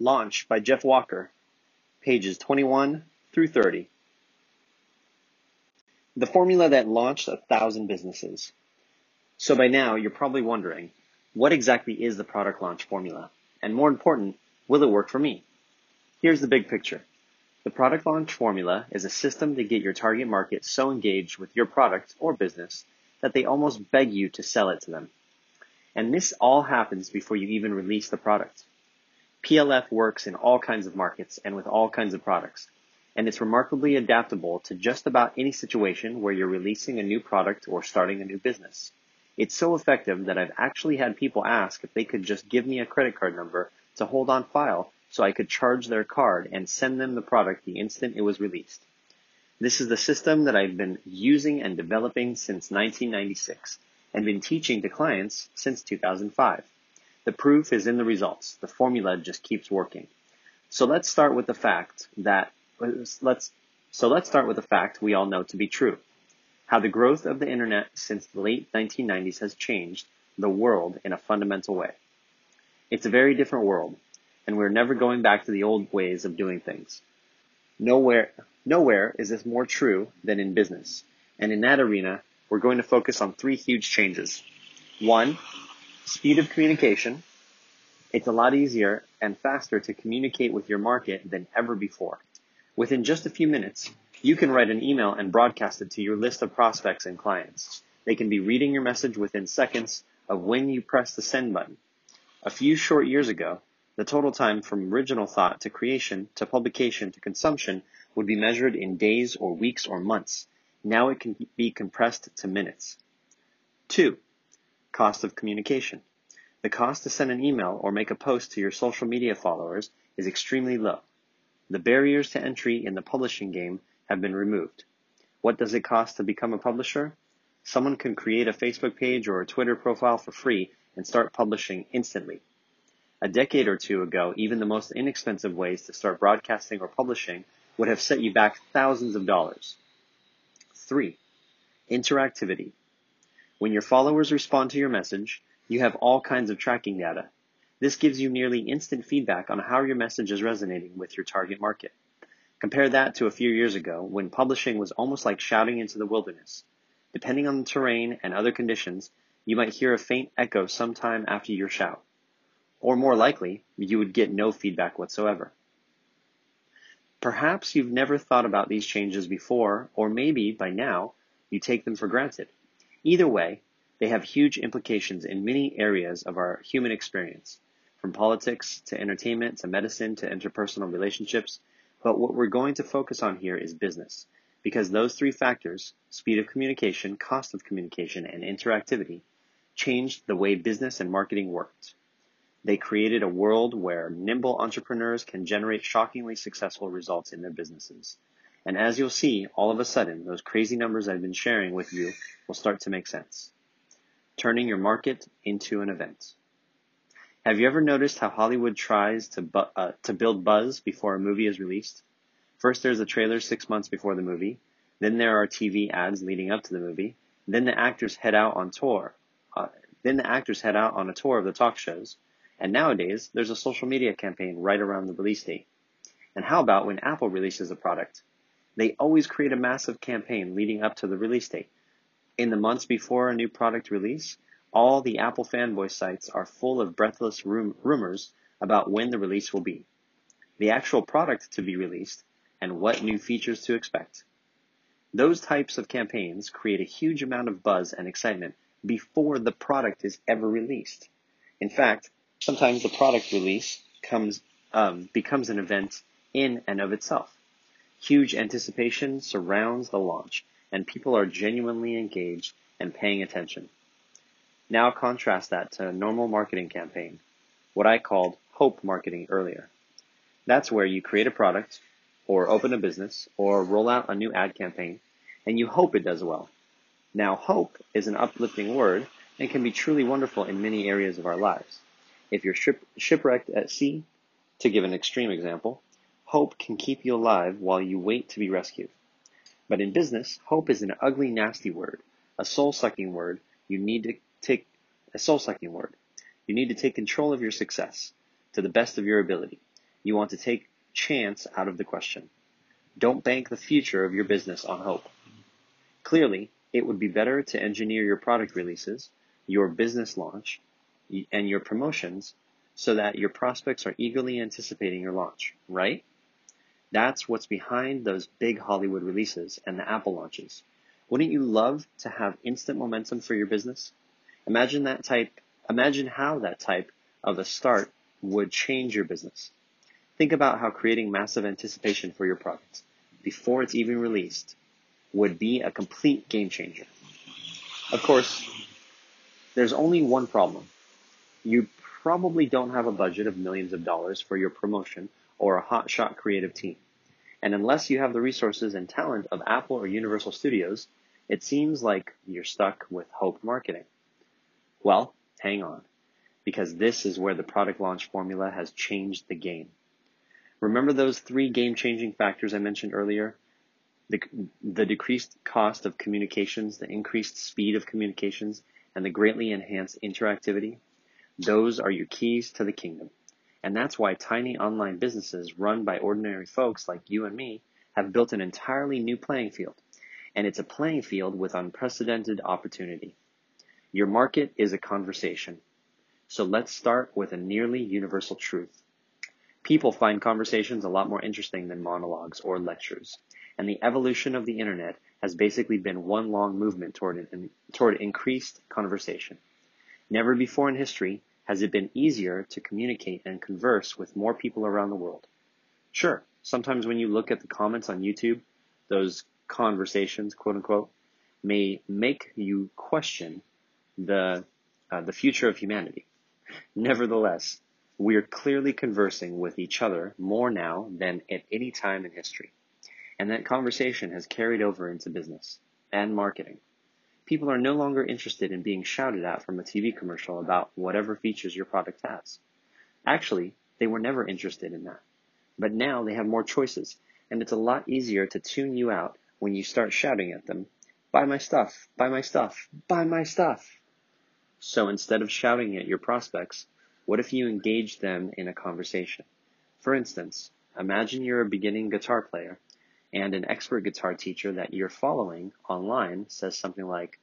Launch by Jeff Walker, pages 21 through 30. The formula that launched a thousand businesses. So by now, you're probably wondering, what exactly is the product launch formula? And more important, will it work for me? Here's the big picture. The product launch formula is a system to get your target market so engaged with your product or business that they almost beg you to sell it to them. And this all happens before you even release the product. PLF works in all kinds of markets and with all kinds of products, and it's remarkably adaptable to just about any situation where you're releasing a new product or starting a new business. It's so effective that I've actually had people ask if they could just give me a credit card number to hold on file so I could charge their card and send them the product the instant it was released. This is the system that I've been using and developing since 1996 and been teaching to clients since 2005. The proof is in the results. The formula just keeps working. So let's start with the fact that let's so let's start with the fact we all know to be true. How the growth of the internet since the late 1990s has changed the world in a fundamental way. It's a very different world, and we're never going back to the old ways of doing things. Nowhere Nowhere is this more true than in business. And in that arena, we're going to focus on three huge changes. One, speed of communication. It's a lot easier and faster to communicate with your market than ever before. Within just a few minutes, you can write an email and broadcast it to your list of prospects and clients. They can be reading your message within seconds of when you press the send button. A few short years ago, the total time from original thought to creation to publication to consumption would be measured in days or weeks or months. Now it can be compressed to minutes. Two, cost of communication. The cost to send an email or make a post to your social media followers is extremely low. The barriers to entry in the publishing game have been removed. What does it cost to become a publisher? Someone can create a Facebook page or a Twitter profile for free and start publishing instantly. A decade or two ago, even the most inexpensive ways to start broadcasting or publishing would have set you back thousands of dollars. Three, interactivity. When your followers respond to your message, you have all kinds of tracking data. This gives you nearly instant feedback on how your message is resonating with your target market. Compare that to a few years ago when publishing was almost like shouting into the wilderness. Depending on the terrain and other conditions, you might hear a faint echo sometime after your shout. Or more likely, you would get no feedback whatsoever. Perhaps you've never thought about these changes before, or maybe by now you take them for granted. Either way, they have huge implications in many areas of our human experience, from politics to entertainment to medicine to interpersonal relationships. But what we're going to focus on here is business, because those three factors speed of communication, cost of communication, and interactivity changed the way business and marketing worked. They created a world where nimble entrepreneurs can generate shockingly successful results in their businesses. And as you'll see, all of a sudden, those crazy numbers I've been sharing with you will start to make sense. Turning your market into an event. Have you ever noticed how Hollywood tries to, bu- uh, to build buzz before a movie is released? First, there's a trailer six months before the movie. Then there are TV ads leading up to the movie. Then the actors head out on tour. Uh, then the actors head out on a tour of the talk shows. And nowadays, there's a social media campaign right around the release date. And how about when Apple releases a product? They always create a massive campaign leading up to the release date. In the months before a new product release, all the Apple fanboy sites are full of breathless rum- rumors about when the release will be, the actual product to be released, and what new features to expect. Those types of campaigns create a huge amount of buzz and excitement before the product is ever released. In fact, sometimes the product release comes um, becomes an event in and of itself. Huge anticipation surrounds the launch, and people are genuinely engaged and paying attention. Now contrast that to a normal marketing campaign, what I called hope marketing earlier. That's where you create a product, or open a business, or roll out a new ad campaign, and you hope it does well. Now, hope is an uplifting word and can be truly wonderful in many areas of our lives. If you're shipwrecked at sea, to give an extreme example, hope can keep you alive while you wait to be rescued. But in business, hope is an ugly, nasty word, a soul-sucking word. You need to take a soul-sucking word. You need to take control of your success to the best of your ability. You want to take chance out of the question. Don't bank the future of your business on hope. Clearly, it would be better to engineer your product releases, your business launch, and your promotions so that your prospects are eagerly anticipating your launch, right? That's what's behind those big Hollywood releases and the Apple launches. Wouldn't you love to have instant momentum for your business? Imagine that type, imagine how that type of a start would change your business. Think about how creating massive anticipation for your product before it's even released would be a complete game changer. Of course, there's only one problem. You probably don't have a budget of millions of dollars for your promotion or a hotshot creative team. And unless you have the resources and talent of Apple or Universal Studios, it seems like you're stuck with hope marketing. Well, hang on, because this is where the product launch formula has changed the game. Remember those three game changing factors I mentioned earlier? The, the decreased cost of communications, the increased speed of communications, and the greatly enhanced interactivity? Those are your keys to the kingdom. And that's why tiny online businesses run by ordinary folks like you and me have built an entirely new playing field. And it's a playing field with unprecedented opportunity. Your market is a conversation. So let's start with a nearly universal truth. People find conversations a lot more interesting than monologues or lectures. And the evolution of the internet has basically been one long movement toward, an, toward increased conversation. Never before in history has it been easier to communicate and converse with more people around the world? Sure, sometimes when you look at the comments on YouTube, those conversations, quote unquote, may make you question the, uh, the future of humanity. Nevertheless, we are clearly conversing with each other more now than at any time in history. And that conversation has carried over into business and marketing. People are no longer interested in being shouted at from a TV commercial about whatever features your product has. Actually, they were never interested in that. But now they have more choices, and it's a lot easier to tune you out when you start shouting at them, buy my stuff, buy my stuff, buy my stuff. So instead of shouting at your prospects, what if you engage them in a conversation? For instance, imagine you're a beginning guitar player and an expert guitar teacher that you're following online says something like,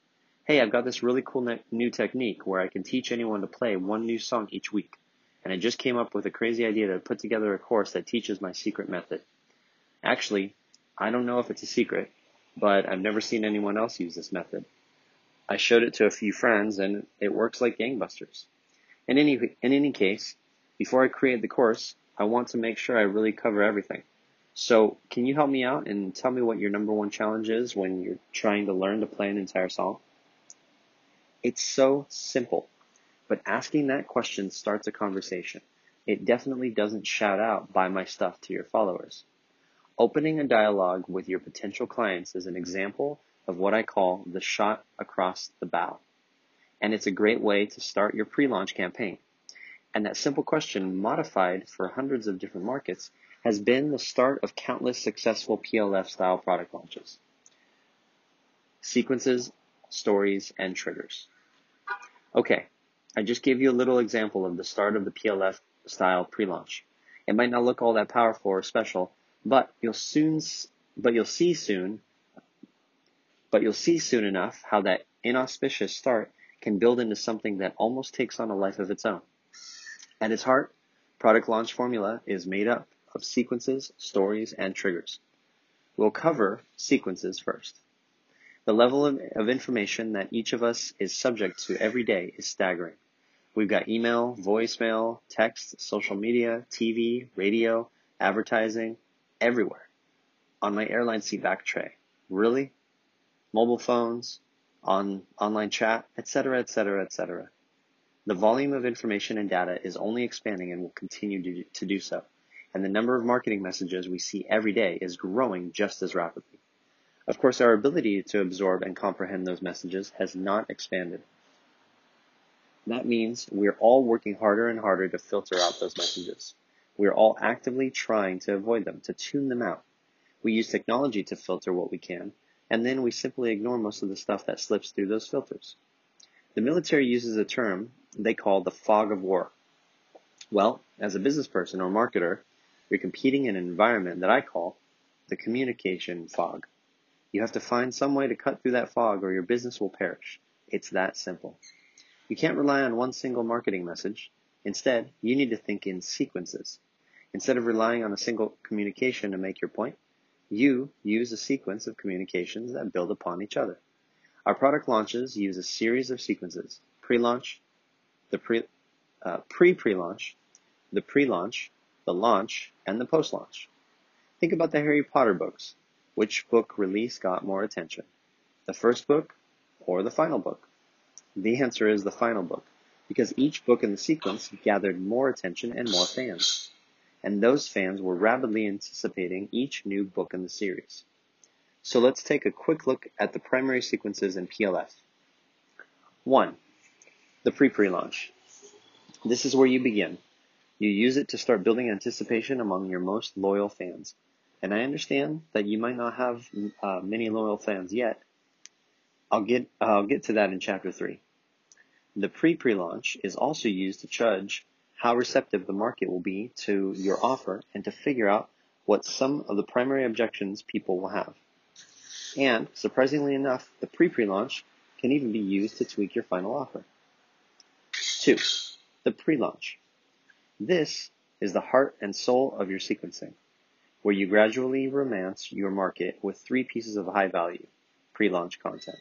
Hey, I've got this really cool ne- new technique where I can teach anyone to play one new song each week. And I just came up with a crazy idea to put together a course that teaches my secret method. Actually, I don't know if it's a secret, but I've never seen anyone else use this method. I showed it to a few friends and it works like gangbusters. In any, in any case, before I create the course, I want to make sure I really cover everything. So can you help me out and tell me what your number one challenge is when you're trying to learn to play an entire song? It's so simple, but asking that question starts a conversation. It definitely doesn't shout out, buy my stuff to your followers. Opening a dialogue with your potential clients is an example of what I call the shot across the bow. And it's a great way to start your pre-launch campaign. And that simple question modified for hundreds of different markets has been the start of countless successful PLF style product launches. Sequences, stories, and triggers. Okay, I just gave you a little example of the start of the PLF style pre-launch. It might not look all that powerful or special, but you'll soon, but you'll see soon, but you'll see soon enough how that inauspicious start can build into something that almost takes on a life of its own. At its heart, product launch formula is made up of sequences, stories, and triggers. We'll cover sequences first. The level of, of, information that each of us is subject to every day is staggering. We've got email, voicemail, text, social media, TV, radio, advertising, everywhere. On my airline seat back tray. Really? Mobile phones, on online chat, etc., etc., etc. The volume of information and data is only expanding and will continue to do so and the number of marketing messages we see every day is growing just as rapidly. Of course, our ability to absorb and comprehend those messages has not expanded. That means we're all working harder and harder to filter out those messages. We're all actively trying to avoid them, to tune them out. We use technology to filter what we can, and then we simply ignore most of the stuff that slips through those filters. The military uses a term they call the fog of war. Well, as a business person or marketer, You're competing in an environment that I call the communication fog. You have to find some way to cut through that fog or your business will perish. It's that simple. You can't rely on one single marketing message. Instead, you need to think in sequences. Instead of relying on a single communication to make your point, you use a sequence of communications that build upon each other. Our product launches use a series of sequences. Pre-launch, the pre, uh, pre-pre-launch, the pre-launch, the launch, and the post-launch. Think about the Harry Potter books. Which book release got more attention? The first book or the final book? The answer is the final book, because each book in the sequence gathered more attention and more fans. And those fans were rapidly anticipating each new book in the series. So let's take a quick look at the primary sequences in PLF. 1. The pre-pre-launch. This is where you begin. You use it to start building anticipation among your most loyal fans. And I understand that you might not have uh, many loyal fans yet. I'll get I'll get to that in chapter 3. The pre-pre-launch is also used to judge how receptive the market will be to your offer and to figure out what some of the primary objections people will have. And, surprisingly enough, the pre-pre-launch can even be used to tweak your final offer. 2. The pre-launch. This is the heart and soul of your sequencing, where you gradually romance your market with three pieces of high value pre-launch content.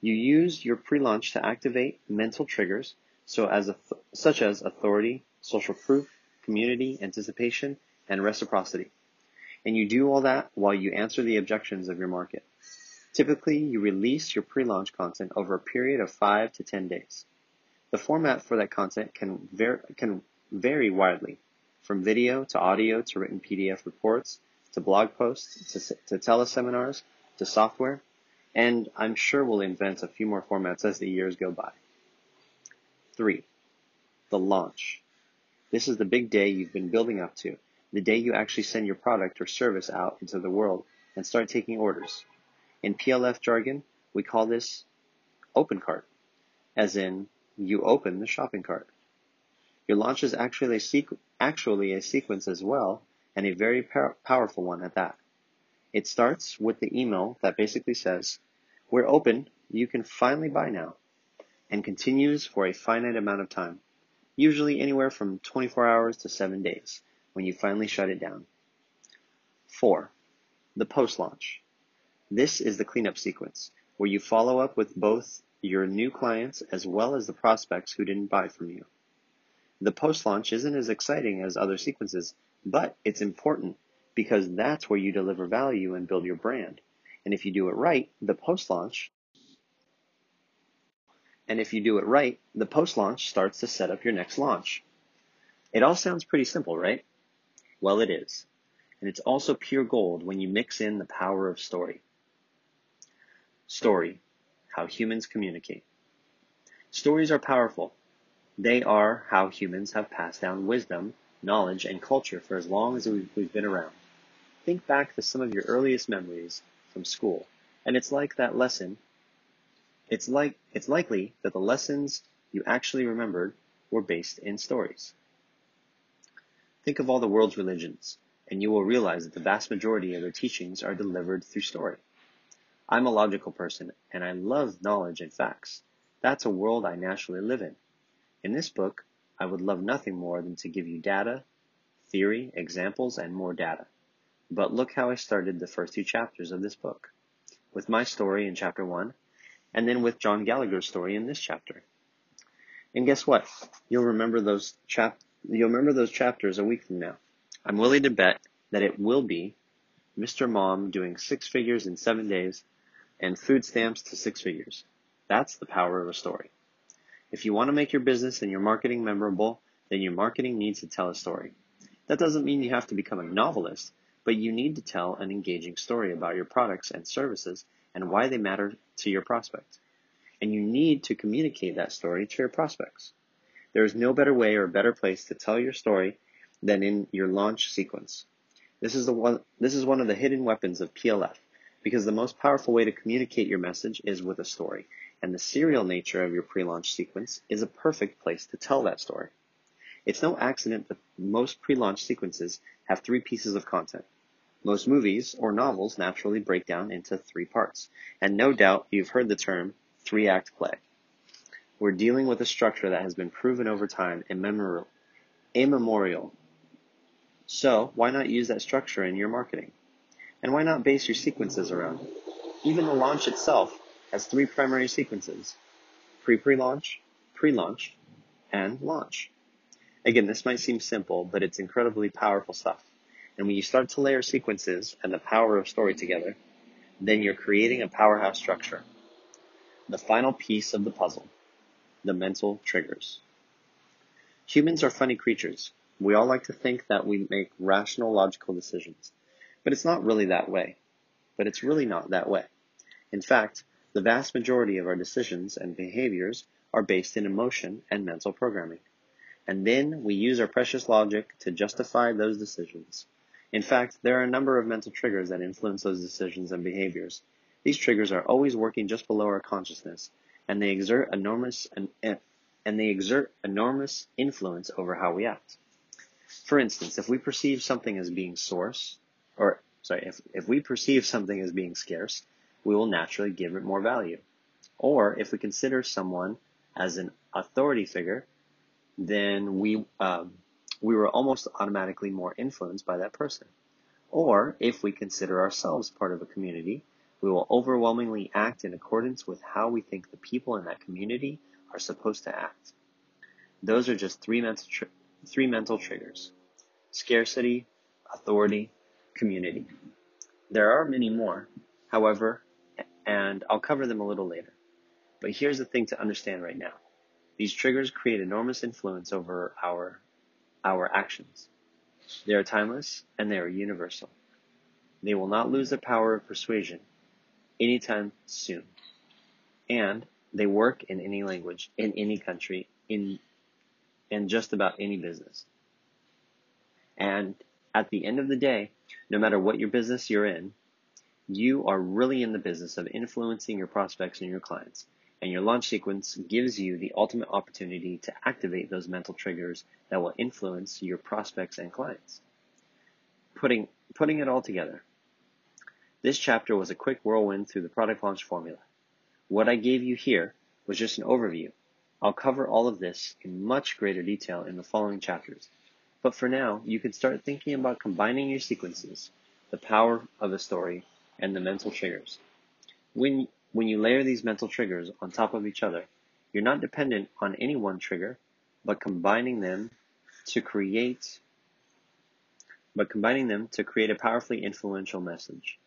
You use your pre-launch to activate mental triggers so as such as authority, social proof, community, anticipation, and reciprocity. And you do all that while you answer the objections of your market. Typically, you release your pre-launch content over a period of 5 to 10 days. The format for that content can, ver- can vary widely, from video to audio to written PDF reports to blog posts to, to teleseminars to software and I'm sure we'll invent a few more formats as the years go by. Three, the launch. This is the big day you've been building up to, the day you actually send your product or service out into the world and start taking orders. In PLF jargon, we call this open cart, as in you open the shopping cart. Your launch is actually a, sequ- actually a sequence as well, and a very pow- powerful one at that. It starts with the email that basically says, we're open, you can finally buy now, and continues for a finite amount of time, usually anywhere from 24 hours to 7 days, when you finally shut it down. 4. The post-launch. This is the cleanup sequence, where you follow up with both your new clients as well as the prospects who didn't buy from you. The post-launch isn't as exciting as other sequences, but it's important because that's where you deliver value and build your brand. And if you do it right, the post launch and if you do it right, the post launch starts to set up your next launch. It all sounds pretty simple, right? Well, it is. And it's also pure gold when you mix in the power of story. Story, how humans communicate. Stories are powerful. They are how humans have passed down wisdom, knowledge, and culture for as long as we've been around. Think back to some of your earliest memories from school, and it's like that lesson. It's like it's likely that the lessons you actually remembered were based in stories. Think of all the world's religions, and you will realize that the vast majority of their teachings are delivered through story. I'm a logical person, and I love knowledge and facts. That's a world I naturally live in. In this book, I would love nothing more than to give you data, theory, examples, and more data. But look how I started the first two chapters of this book. With my story in chapter one, and then with John Gallagher's story in this chapter. And guess what? You'll remember those chap you'll remember those chapters a week from now. I'm willing to bet that it will be Mr. Mom doing six figures in seven days and food stamps to six figures. That's the power of a story. If you want to make your business and your marketing memorable, then your marketing needs to tell a story. That doesn't mean you have to become a novelist, but you need to tell an engaging story about your products and services and why they matter to your prospect. And you need to communicate that story to your prospects. There is no better way or better place to tell your story than in your launch sequence. This is the one, this is one of the hidden weapons of PLF because the most powerful way to communicate your message is with a story. And the serial nature of your pre-launch sequence is a perfect place to tell that story. It's no accident that most pre-launch sequences have three pieces of content. Most movies or novels naturally break down into three parts, and no doubt you've heard the term three-act play. We're dealing with a structure that has been proven over time immemorial. immemorial. So why not use that structure in your marketing? And why not base your sequences around it? Even the launch itself has three primary sequences. Pre-pre-launch, pre-launch, and launch. Again, this might seem simple, but it's incredibly powerful stuff. And when you start to layer sequences and the power of story together, then you're creating a powerhouse structure. The final piece of the puzzle, the mental triggers. Humans are funny creatures. We all like to think that we make rational, logical decisions. But it's not really that way. But it's really not that way. In fact, the vast majority of our decisions and behaviors are based in emotion and mental programming. And then we use our precious logic to justify those decisions. In fact, there are a number of mental triggers that influence those decisions and behaviors. These triggers are always working just below our consciousness, and they exert enormous and, and they exert enormous influence over how we act. For instance, if we perceive something as being source, or sorry, if, if we perceive something as being scarce, we will naturally give it more value. Or if we consider someone as an authority figure, then we um, we were almost automatically more influenced by that person. Or if we consider ourselves part of a community, we will overwhelmingly act in accordance with how we think the people in that community are supposed to act. Those are just three mental, tri- three mental triggers. Scarcity, authority, community. There are many more, however, and I'll cover them a little later. But here's the thing to understand right now. These triggers create enormous influence over our our actions. They are timeless and they are universal. They will not lose the power of persuasion anytime soon. And they work in any language, in any country, in, in just about any business. And at the end of the day, no matter what your business you're in, you are really in the business of influencing your prospects and your clients and your launch sequence gives you the ultimate opportunity to activate those mental triggers that will influence your prospects and clients. Putting, putting it all together. This chapter was a quick whirlwind through the product launch formula. What I gave you here was just an overview. I'll cover all of this in much greater detail in the following chapters. But for now, you can start thinking about combining your sequences, the power of a story, and the mental triggers. When when you layer these mental triggers on top of each other, you're not dependent on any one trigger, but combining them to create but combining them to create a powerfully influential message.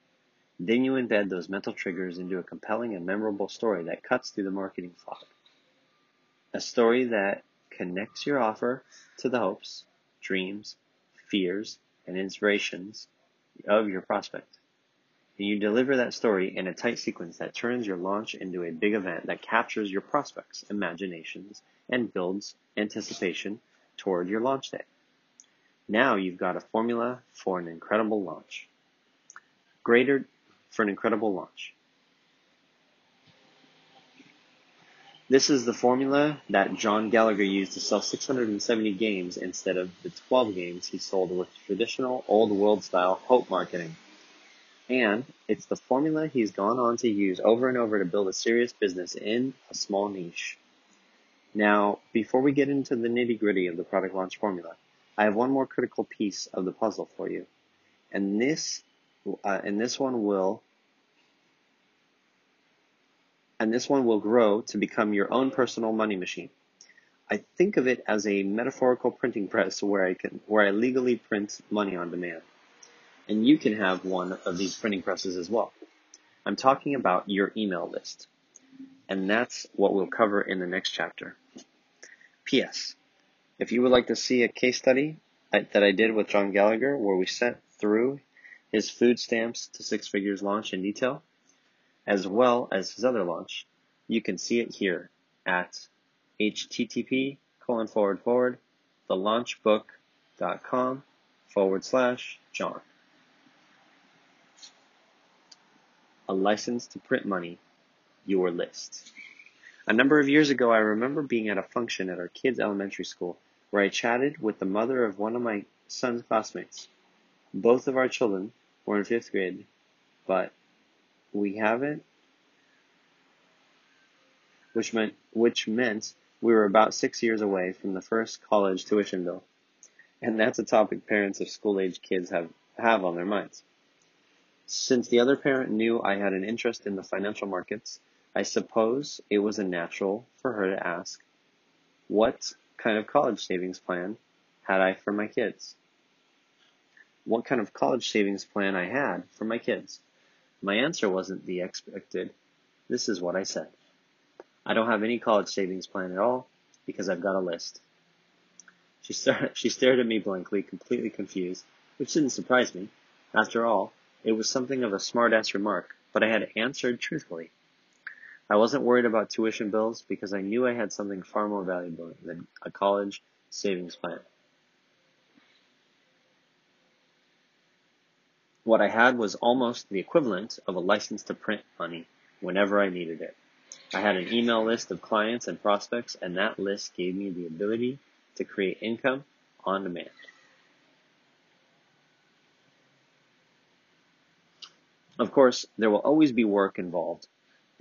Then you embed those mental triggers into a compelling and memorable story that cuts through the marketing fog. A story that connects your offer to the hopes, dreams, fears, and inspirations of your prospect and you deliver that story in a tight sequence that turns your launch into a big event that captures your prospects' imaginations and builds anticipation toward your launch day. Now you've got a formula for an incredible launch. Greater for an incredible launch. This is the formula that John Gallagher used to sell 670 games instead of the 12 games he sold with traditional old world style hope marketing. And it's the formula he's gone on to use over and over to build a serious business in a small niche. Now, before we get into the nitty gritty of the product launch formula, I have one more critical piece of the puzzle for you. And this, uh, and this one will, and this one will grow to become your own personal money machine. I think of it as a metaphorical printing press where I can, where I legally print money on demand and you can have one of these printing presses as well. I'm talking about your email list, and that's what we'll cover in the next chapter. P.S. If you would like to see a case study that I did with John Gallagher where we sent through his food stamps to six figures launch in detail, as well as his other launch, you can see it here at http colon forward forward thelaunchbook.com forward slash John. a license to print money, your list. A number of years ago, I remember being at a function at our kids' elementary school where I chatted with the mother of one of my son's classmates. Both of our children were in fifth grade, but we haven't, which meant, which meant we were about six years away from the first college tuition bill. And that's a topic parents of school age kids have, have on their minds. Since the other parent knew I had an interest in the financial markets, I suppose it was a natural for her to ask, what kind of college savings plan had I for my kids? What kind of college savings plan I had for my kids? My answer wasn't the expected. This is what I said. I don't have any college savings plan at all because I've got a list. She, star- she stared at me blankly, completely confused, which didn't surprise me. After all, it was something of a smart-ass remark, but I had answered truthfully. I wasn't worried about tuition bills because I knew I had something far more valuable than a college savings plan. What I had was almost the equivalent of a license to print money whenever I needed it. I had an email list of clients and prospects, and that list gave me the ability to create income on demand. Of course, there will always be work involved,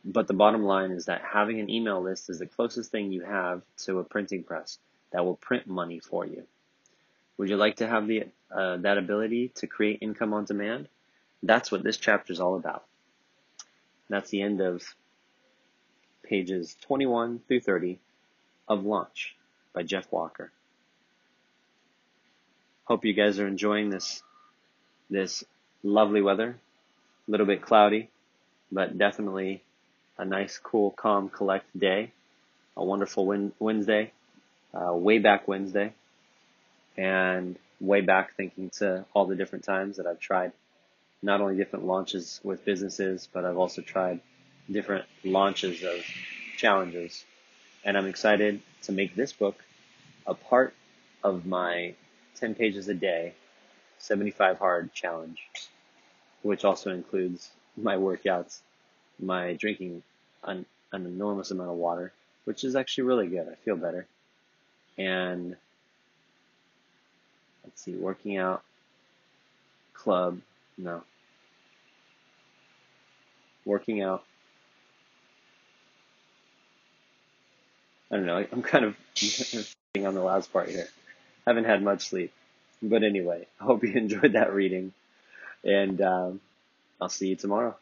but the bottom line is that having an email list is the closest thing you have to a printing press that will print money for you. Would you like to have the uh, that ability to create income on demand? That's what this chapter is all about. That's the end of pages 21 through 30 of Launch by Jeff Walker. Hope you guys are enjoying this this lovely weather. A little bit cloudy, but definitely a nice, cool, calm, collect day. A wonderful win- Wednesday, uh, way back Wednesday, and way back thinking to all the different times that I've tried not only different launches with businesses, but I've also tried different launches of challenges. And I'm excited to make this book a part of my 10 pages a day, 75 hard challenge, which also includes my workouts, my drinking an, an enormous amount of water, which is actually really good. I feel better. And let's see, working out, club, no. Working out, I don't know. I'm kind of on the last part here. Haven't had much sleep. But anyway, I hope you enjoyed that reading. And um, I'll see you tomorrow.